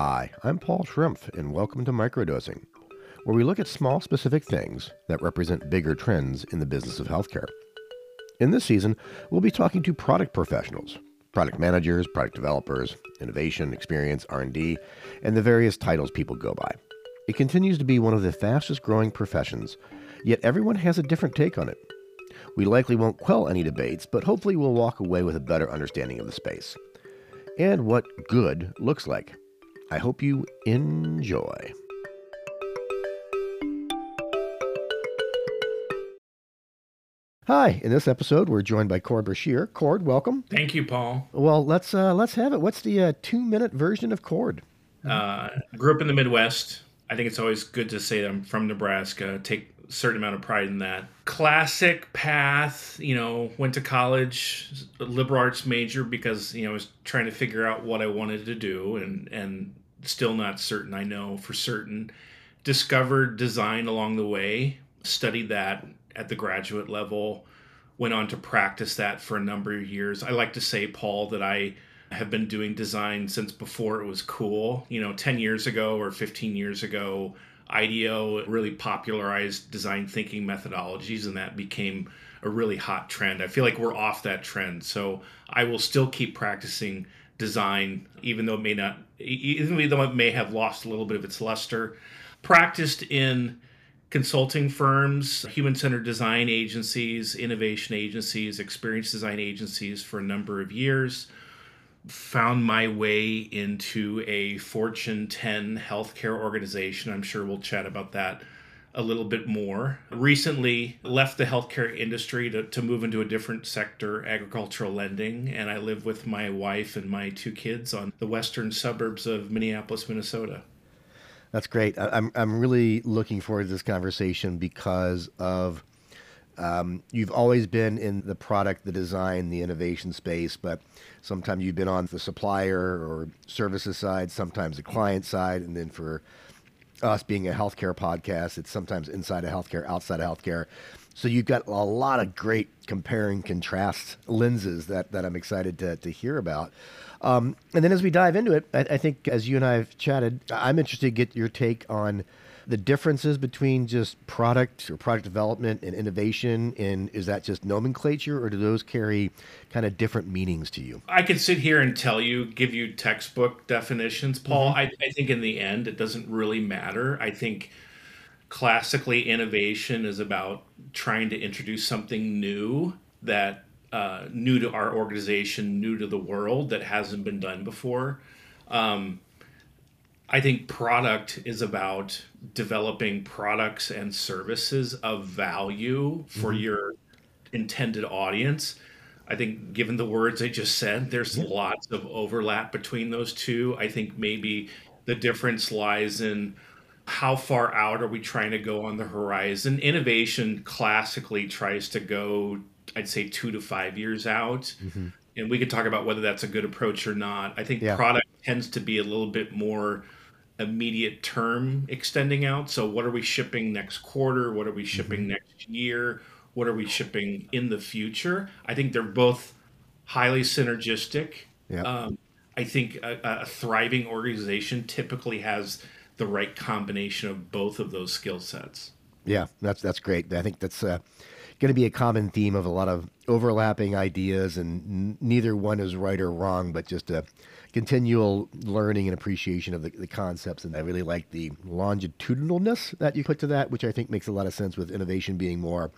Hi, I'm Paul Schrumpf, and welcome to Microdosing, where we look at small specific things that represent bigger trends in the business of healthcare. In this season, we'll be talking to product professionals, product managers, product developers, innovation, experience, R&D, and the various titles people go by. It continues to be one of the fastest growing professions, yet everyone has a different take on it. We likely won't quell any debates, but hopefully we'll walk away with a better understanding of the space and what good looks like. I hope you enjoy. Hi, in this episode we're joined by Kord Brashear. Kord, welcome. Thank you, Paul. Well, let's uh, let's have it. What's the uh, two minute version of Kord? Uh, grew up in the Midwest. I think it's always good to say I'm from Nebraska. Take certain amount of pride in that. Classic path, you know, went to college, liberal arts major because you know I was trying to figure out what I wanted to do, and and still not certain. I know for certain. Discovered design along the way. Studied that at the graduate level. Went on to practice that for a number of years. I like to say, Paul, that I have been doing design since before it was cool. You know, 10 years ago or 15 years ago, IDEO really popularized design thinking methodologies, and that became a really hot trend. I feel like we're off that trend. So I will still keep practicing design, even though it may not, even though it may have lost a little bit of its luster. Practiced in consulting firms, human centered design agencies, innovation agencies, experience design agencies for a number of years. Found my way into a Fortune 10 healthcare organization. I'm sure we'll chat about that a little bit more. Recently left the healthcare industry to, to move into a different sector, agricultural lending, and I live with my wife and my two kids on the western suburbs of Minneapolis, Minnesota. That's great. I'm I'm really looking forward to this conversation because of um, you've always been in the product, the design, the innovation space, but sometimes you've been on the supplier or services side, sometimes the client side, and then for us being a healthcare podcast, it's sometimes inside of healthcare, outside of healthcare. So you've got a lot of great comparing contrast lenses that, that I'm excited to, to hear about. Um, and then as we dive into it, I, I think as you and I have chatted, I'm interested to get your take on the differences between just product or product development and innovation. And is that just nomenclature or do those carry kind of different meanings to you? I could sit here and tell you, give you textbook definitions, Paul. I, I think in the end, it doesn't really matter. I think classically, innovation is about trying to introduce something new that uh, new to our organization, new to the world that hasn't been done before. Um, I think product is about developing products and services of value for mm-hmm. your intended audience. I think, given the words I just said, there's lots of overlap between those two. I think maybe the difference lies in how far out are we trying to go on the horizon? Innovation classically tries to go, I'd say, two to five years out. Mm-hmm. And we could talk about whether that's a good approach or not. I think Yeah. product tends to be a little bit more immediate term extending out. So, what are we shipping next quarter? What are we shipping next year? What are we shipping in the future? I think they're both highly synergistic. Yeah. Um, I think a, a thriving organization typically has the right combination of both of those skill sets. Yeah, that's that's great. I think that's uh, going to be a common theme of a lot of overlapping ideas, and n- neither one is right or wrong, but just a continual learning and appreciation of the, the concepts. And I really like the longitudinalness that you put to that, which I think makes a lot of sense with innovation being more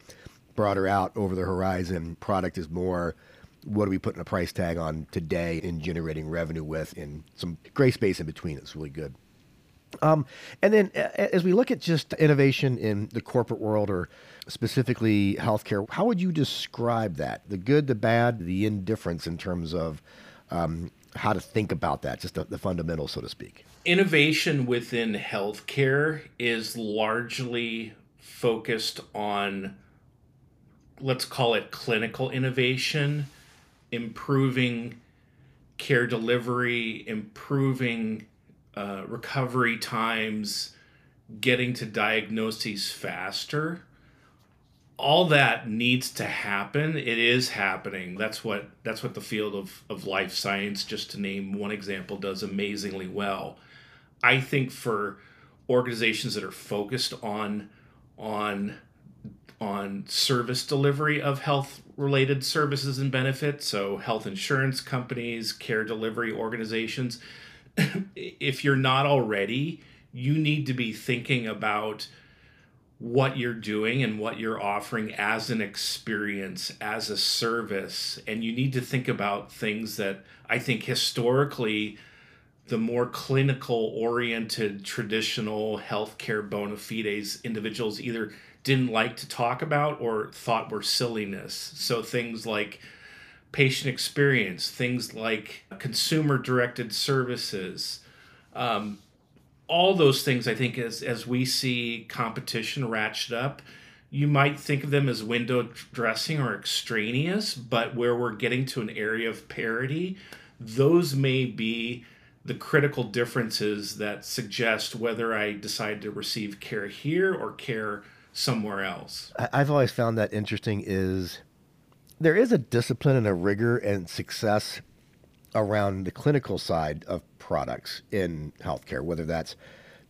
broader out over the horizon. Product is more what are we putting a price tag on today in generating revenue with, and some gray space in between. It's really good. Um, and then as we look at just innovation in the corporate world or specifically healthcare, how would you describe that? The good, the bad, the indifference in terms of um, how to think about that, just the, the fundamentals, so to speak. Innovation within healthcare is largely focused on, let's call it clinical innovation, improving care delivery, improving uh, recovery times, getting to diagnoses faster. All that needs to happen. It is happening. That's what that's what the field of, of life science, just to name one example, does amazingly well. I think for organizations that are focused on on on service delivery of health related services and benefits so health insurance companies care delivery organizations if you're not already you need to be thinking about what you're doing and what you're offering as an experience, as a service. And you need to think about things that I think historically, the more clinical oriented traditional healthcare bona fides individuals either didn't like to talk about or thought were silliness. So things like patient experience, things like consumer directed services. Um, all those things i think as as we see competition ratchet up you might think of them as window dressing or extraneous but where we're getting to an area of parity those may be the critical differences that suggest whether i decide to receive care here or care somewhere else. I've always found that interesting is there is a discipline and a rigor and success around the clinical side of products in healthcare, whether that's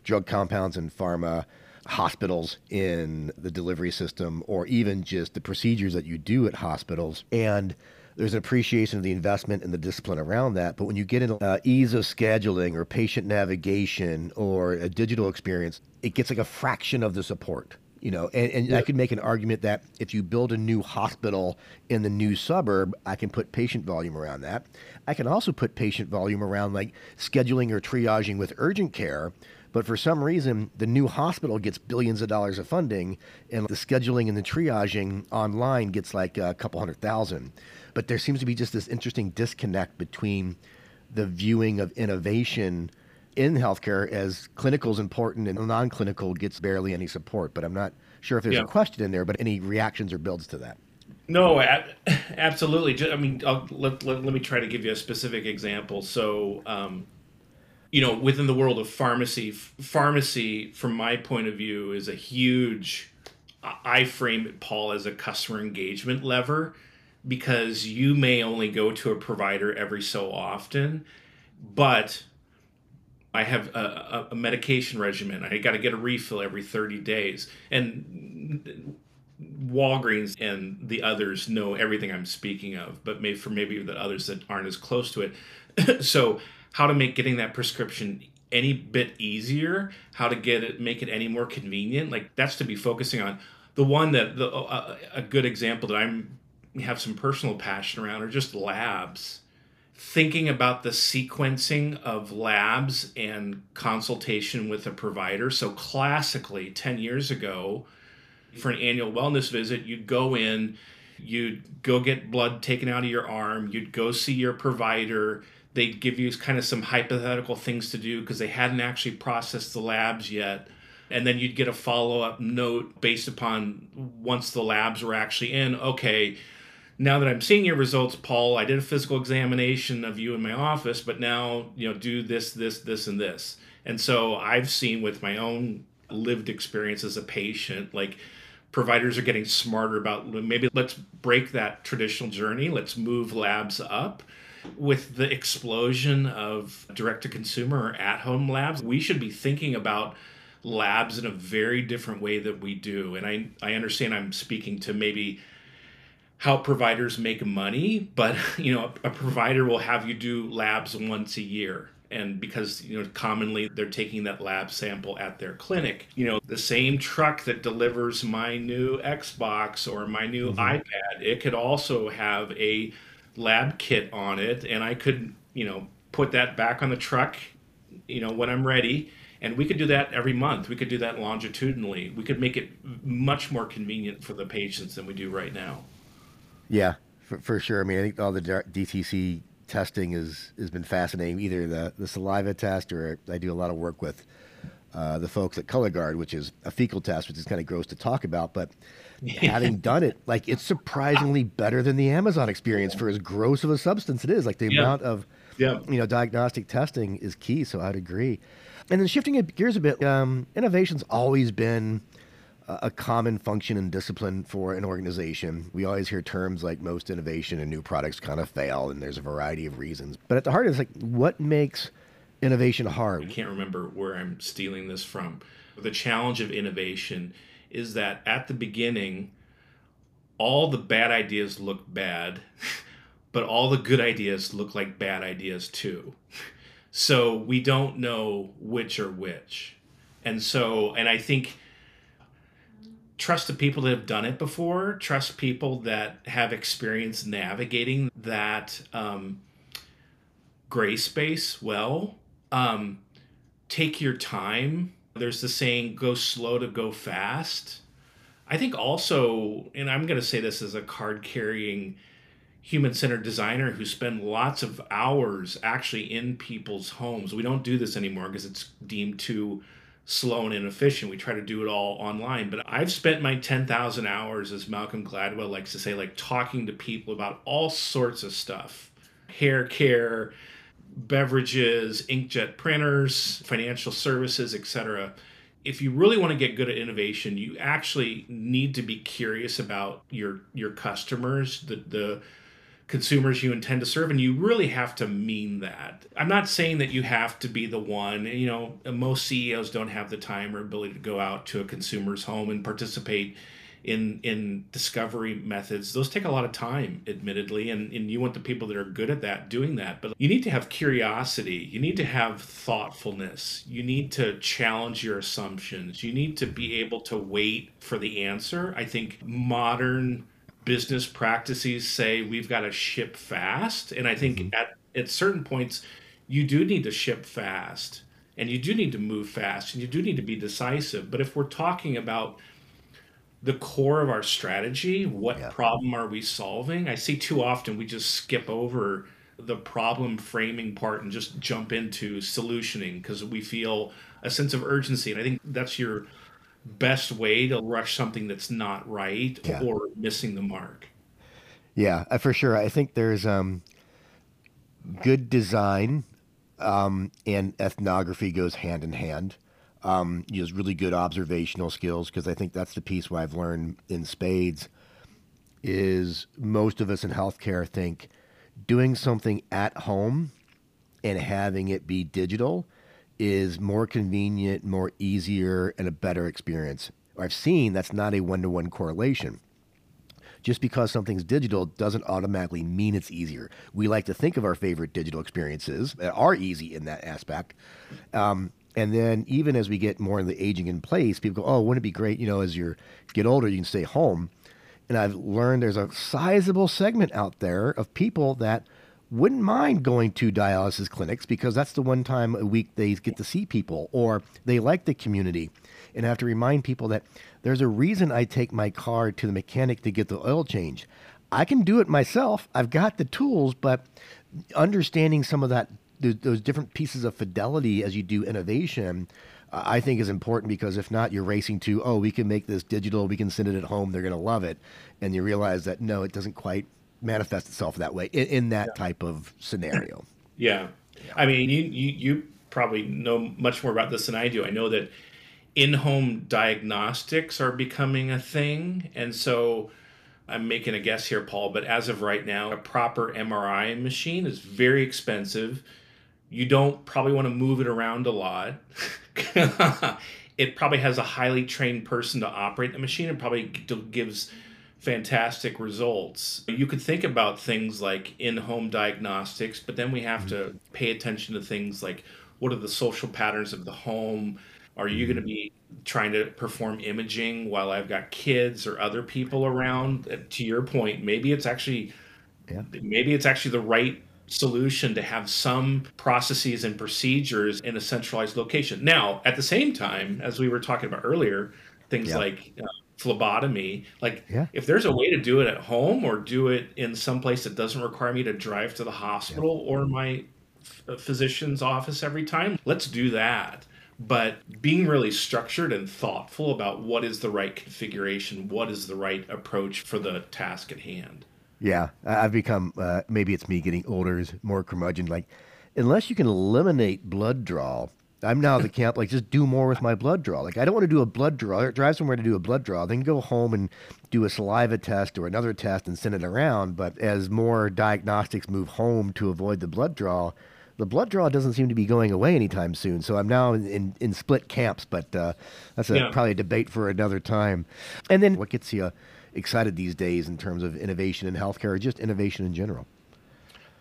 drug compounds in pharma, hospitals in the delivery system, or even just the procedures that you do at hospitals. And there's an appreciation of the investment and the discipline around that. But when you get into uh, ease of scheduling or patient navigation or a digital experience, it gets like a fraction of the support you know and, and i could make an argument that if you build a new hospital in the new suburb i can put patient volume around that. I can also put patient volume around like scheduling or triaging with urgent care but for some reason the new hospital gets billions of dollars of funding and the scheduling and the triaging online gets like a couple hundred thousand. But there seems to be just this interesting disconnect between the viewing of innovation in healthcare as clinical is important and non-clinical gets barely any support. But I'm not sure if there's yeah. a question in there, but any reactions or builds to that. No, absolutely. I mean, let, let, let, me try to give you a specific example. So, um, you know, within the world of pharmacy, pharmacy, from my point of view, is a huge, I frame it, Paul, as a customer engagement lever because you may only go to a provider every so often, but I have a, a, medication regimen. I got to get a refill every 30 days. And Walgreens and the others know everything I'm speaking of, but maybe for maybe the others that aren't as close to it. so, how to make getting that prescription any bit easier, how to get it, make it any more convenient, like that's to be focusing on. The one that the uh, a good example that I'm have some personal passion around are just labs thinking about the sequencing of labs and consultation with a provider. So, classically, 10 years ago, for an annual wellness visit, you'd go in, you'd go get blood taken out of your arm, you'd go see your provider. They'd give you kind of some hypothetical things to do because they hadn't actually processed the labs yet. And then you'd get a follow up note based upon once the labs were actually in, okay, now that I'm seeing your results, Paul, I did a physical examination of you in my office, but now, you know, do this, this, this, and this. And so I've seen with my own lived experience as a patient, like providers are getting smarter about maybe let's break that traditional journey, let's move labs up. With the explosion of direct to consumer or at home labs, we should be thinking about labs in a very different way that we do. And I, I understand I'm speaking to maybe how providers make money, but you know, a provider will have you do labs once a year. And because you know commonly they're taking that lab sample at their clinic, you know the same truck that delivers my new Xbox or my new mm-hmm. iPad, it could also have a lab kit on it, and I could you know put that back on the truck, you know when I'm ready, and we could do that every month. We could do that longitudinally. We could make it much more convenient for the patients than we do right now. Yeah, for, for sure. I mean, I think all the DTC testing is has been fascinating. Either the the saliva test, or I do a lot of work with uh, the folks at Cologuard, which is a fecal test, which is kind of gross to talk about, but having done it, like it's surprisingly better than the Amazon experience for as gross of a substance it is. Like the yeah. amount of yeah. you know diagnostic testing is key. So I'd agree. And then shifting gears a bit, um, innovation's always been a common function and discipline for an organization. We always hear terms like most innovation and new products kind of fail, and there's a variety of reasons. But at the heart it's like what makes innovation hard? I can't remember where I'm stealing this from. The challenge of innovation is that at the beginning, all the bad ideas look bad, but all the good ideas look like bad ideas too. So we don't know which are which. And so, and I think trust the people that have done it before, trust people that have experience navigating that um, gray space well. Um, take your time. There's the saying, go slow to go fast. I think also, and I'm going to say this as a card carrying human centered designer who spend lots of hours actually in people's homes. We don't do this anymore because it's deemed too slow and inefficient. We try to do it all online. But I've spent my 10,000 hours, as Malcolm Gladwell likes to say, like talking to people about all sorts of stuff hair care, beverages, inkjet printers, financial services, etc. If you really want to get good at innovation, you actually need to be curious about your your customers, the the consumers you intend to serve and you really have to mean that. I'm not saying that you have to be the one. You know most ceos don't have the time or ability to go out to a consumer's home and participate in in discovery methods. Those take a lot of time admittedly and, and you want the people that are good at that doing that. But you need to have curiosity. You need to have thoughtfulness. You need to challenge your assumptions. You need to be able to wait for the answer. I think modern business practices say we've got to ship fast and i think mm-hmm. at, at certain points you do need to ship fast and you do need to move fast and you do need to be decisive but if we're talking about the core of our strategy what yeah. problem are we solving i see too often we just skip over the problem framing part and just jump into solutioning because we feel a sense of urgency and i think that's your best way to rush something that's not right yeah. or missing the mark. Yeah, uh, for sure. I think there's um, good design um, and ethnography goes hand in hand. Um, use really good observational skills because I think that's the piece where I've learned in spades is most of us in healthcare think doing something at home and having it be digital is more convenient, more easier, and a better experience. I've seen that's not a one to one correlation. Just because something's digital doesn't automatically mean it's easier. We like to think of our favorite digital experiences that are easy in that aspect. Um, and then even as we get more in the aging in place, people go, "Oh, wouldn't it be great? You know, as you get older, you can stay home." And I've learned there's a sizable segment out there of people that wouldn't mind going to dialysis clinics because that's the one time a week they get to see people or they like the community. And I have to remind people that there's a reason I take my car to the mechanic to get the oil change. I can do it myself. I've got the tools, but understanding some of that those different pieces of fidelity as you do innovation I think is important because if not, you're racing to, oh, we can make this digital, we can send it at home, they're going to love it. And you realize that no, it doesn't quite manifest itself that way in, in that yeah. type of scenario. Yeah. yeah. I mean, you, you, you probably know much more about this than I do. I know that in home diagnostics are becoming a thing. And so I'm making a guess here, Paul, but as of right now, a proper MRI machine is very expensive. You don't probably want to move it around a lot. it probably has a highly trained person to operate the machine. and probably gives fantastic results. You could think about things like in home diagnostics, but then we have to mm-hmm. pay attention to things like what are the social patterns of the home? Are you going to be trying to perform imaging while I've got kids or other people around? Uh, to your point, maybe it's actually yeah. maybe it's actually the right solution to have some processes and procedures in a centralized location. Now, at the same time, as we were talking about earlier, things yeah. like uh, phlebotomy. Like, yeah. if there's a way to do it at home or do it in some place that doesn't require me to drive to the hospital yeah. or my f- physician's office every time, let's do that. But being really structured and thoughtful about what is the right configuration, what is the right approach for the task at hand. Yeah, I've become uh, maybe it's me getting older, is more curmudgeon. Like, unless you can eliminate blood draw, I'm now the camp like just do more with my blood draw. Like I don't want to do a blood draw, drive somewhere to do a blood draw, then go home and do a saliva test or another test and send it around. But as more diagnostics move home to avoid the blood draw, the blood draw doesn't seem to be going away anytime soon. So I'm now in, in, in split camps, but uh, that's a, yeah. probably a debate for another time. And then what gets you excited these days in terms of innovation in healthcare or just innovation in general?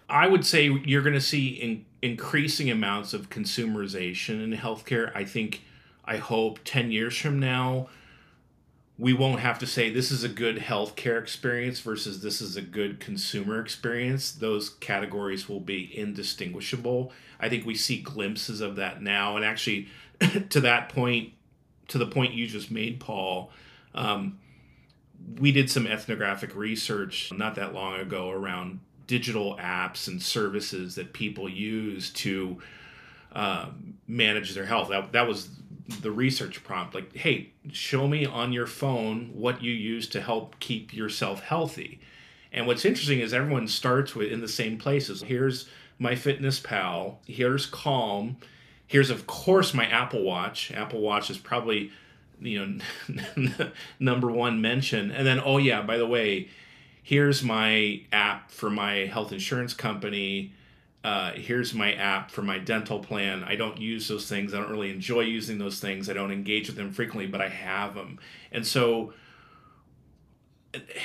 I would say you're going to see in, increasing amounts of consumerization in healthcare. I think, I hope 10 years from now, we won't have to say this is a good healthcare experience versus this is a good consumer experience. Those categories will be indistinguishable. I think we see glimpses of that now. And actually, to that point, to the point you just made, Paul, um, we did some ethnographic research not that long ago around digital apps and services that people use to uh, manage their health. That, that was the research prompt like hey show me on your phone what you use to help keep yourself healthy. And what's interesting is everyone starts with in the same places. Here's MyFitnessPal. Here's calm. Here's of course my apple watch. Apple watch is probably you know number one mention. And then oh yeah by the way here's my app for my health insurance company uh, here's my app for my dental plan. I don't use those things. I don't really enjoy using those things. I don't engage with them frequently, but I have them. And so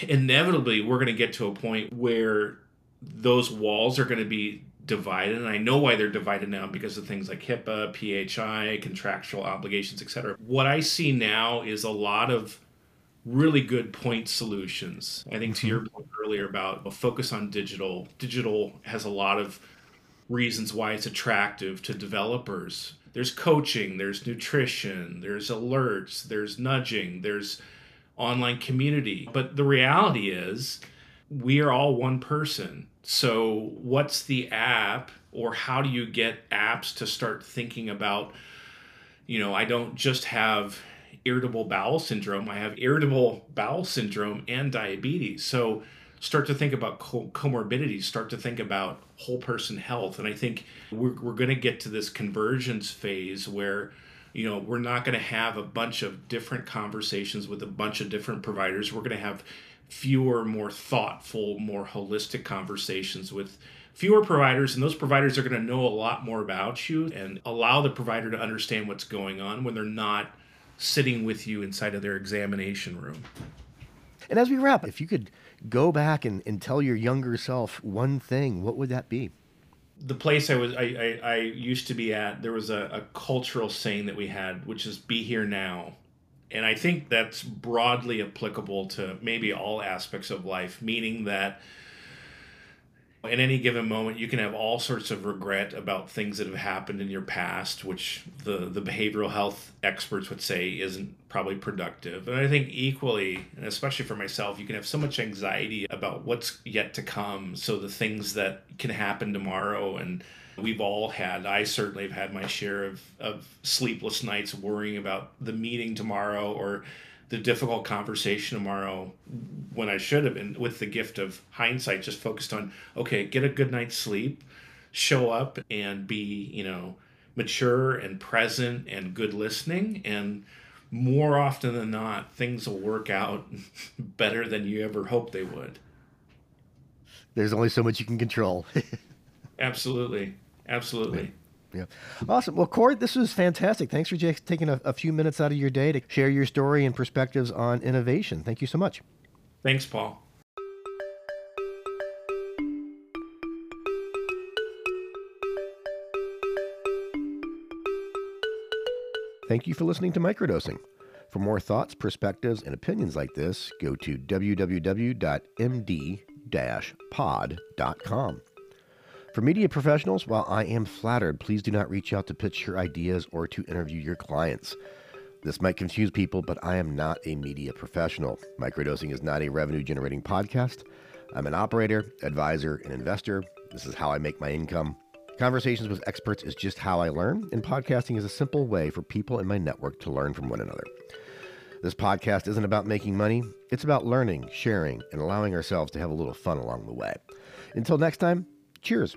inevitably, we're going to get to a point where those walls are going to be divided. And I know why they're divided now because of things like HIPAA, PHI, contractual obligations, etc. What I see now is a lot of really good point solutions. I think to your mm-hmm. point earlier about a focus on digital, digital has a lot of reasons why it's attractive to developers. There's coaching, there's nutrition, there's alerts, there's nudging, there's online community. But the reality is, we are all one person. So, what's the app, or how do you get apps to start thinking about, you know, I don't just have irritable bowel syndrome, I have irritable bowel syndrome and diabetes. So, start to think about co- comorbidities, start to think about whole person health. And I think we're, we're going to get to this convergence phase where, you know, we're not going to have a bunch of different conversations with a bunch of different providers. We're going to have fewer, more thoughtful, more holistic conversations with fewer providers and those providers are going to know a lot more about you and allow the provider to understand what's going on when they're not sitting with you inside of their examination room. And as we wrap, if you could go back and, and tell your younger self one thing, what would that be? The place I was I, I, I used to be at, there was a, a cultural saying that we had, which is be here now. And I think that's broadly applicable to maybe all aspects of life, meaning that in any given moment you can have all sorts of regret about things that have happened in your past which the the behavioral health experts would say isn't probably productive. And i think equally and especially for myself you can have so much anxiety about what's yet to come. So the things that can happen tomorrow and we've all had i certainly have had my share of, of sleepless nights worrying about the meeting tomorrow or the difficult conversation tomorrow when I should have been with the gift of hindsight just focused on okay get a good night's sleep show up and be you know mature and present and good listening. And more often than not things will work out better than you ever hoped they would. There's only so much you can control. Absolutely. Absolutely. yeah. Awesome. Well, Corey, this was fantastic. Thanks for taking a, a, few minutes out of your day to share your story and perspectives on innovation. Thank you so much. Thanks, Paul. Thank you for listening to Microdosing. For more thoughts, perspectives, and opinions like this, go to www.md-pod.com. For media professionals, while I am flattered, please do not reach out to pitch your ideas or to interview your clients. This might confuse people, but I am not a media professional. Microdosing is not a revenue generating podcast. I'm an operator, advisor, and investor. This is how I make my income. Conversations with experts is just how I learn, and podcasting is a simple way for people in my network to learn from one another. This podcast isn't about making money, it's about learning, sharing, and allowing ourselves to have a little fun along the way. Until next time, cheers.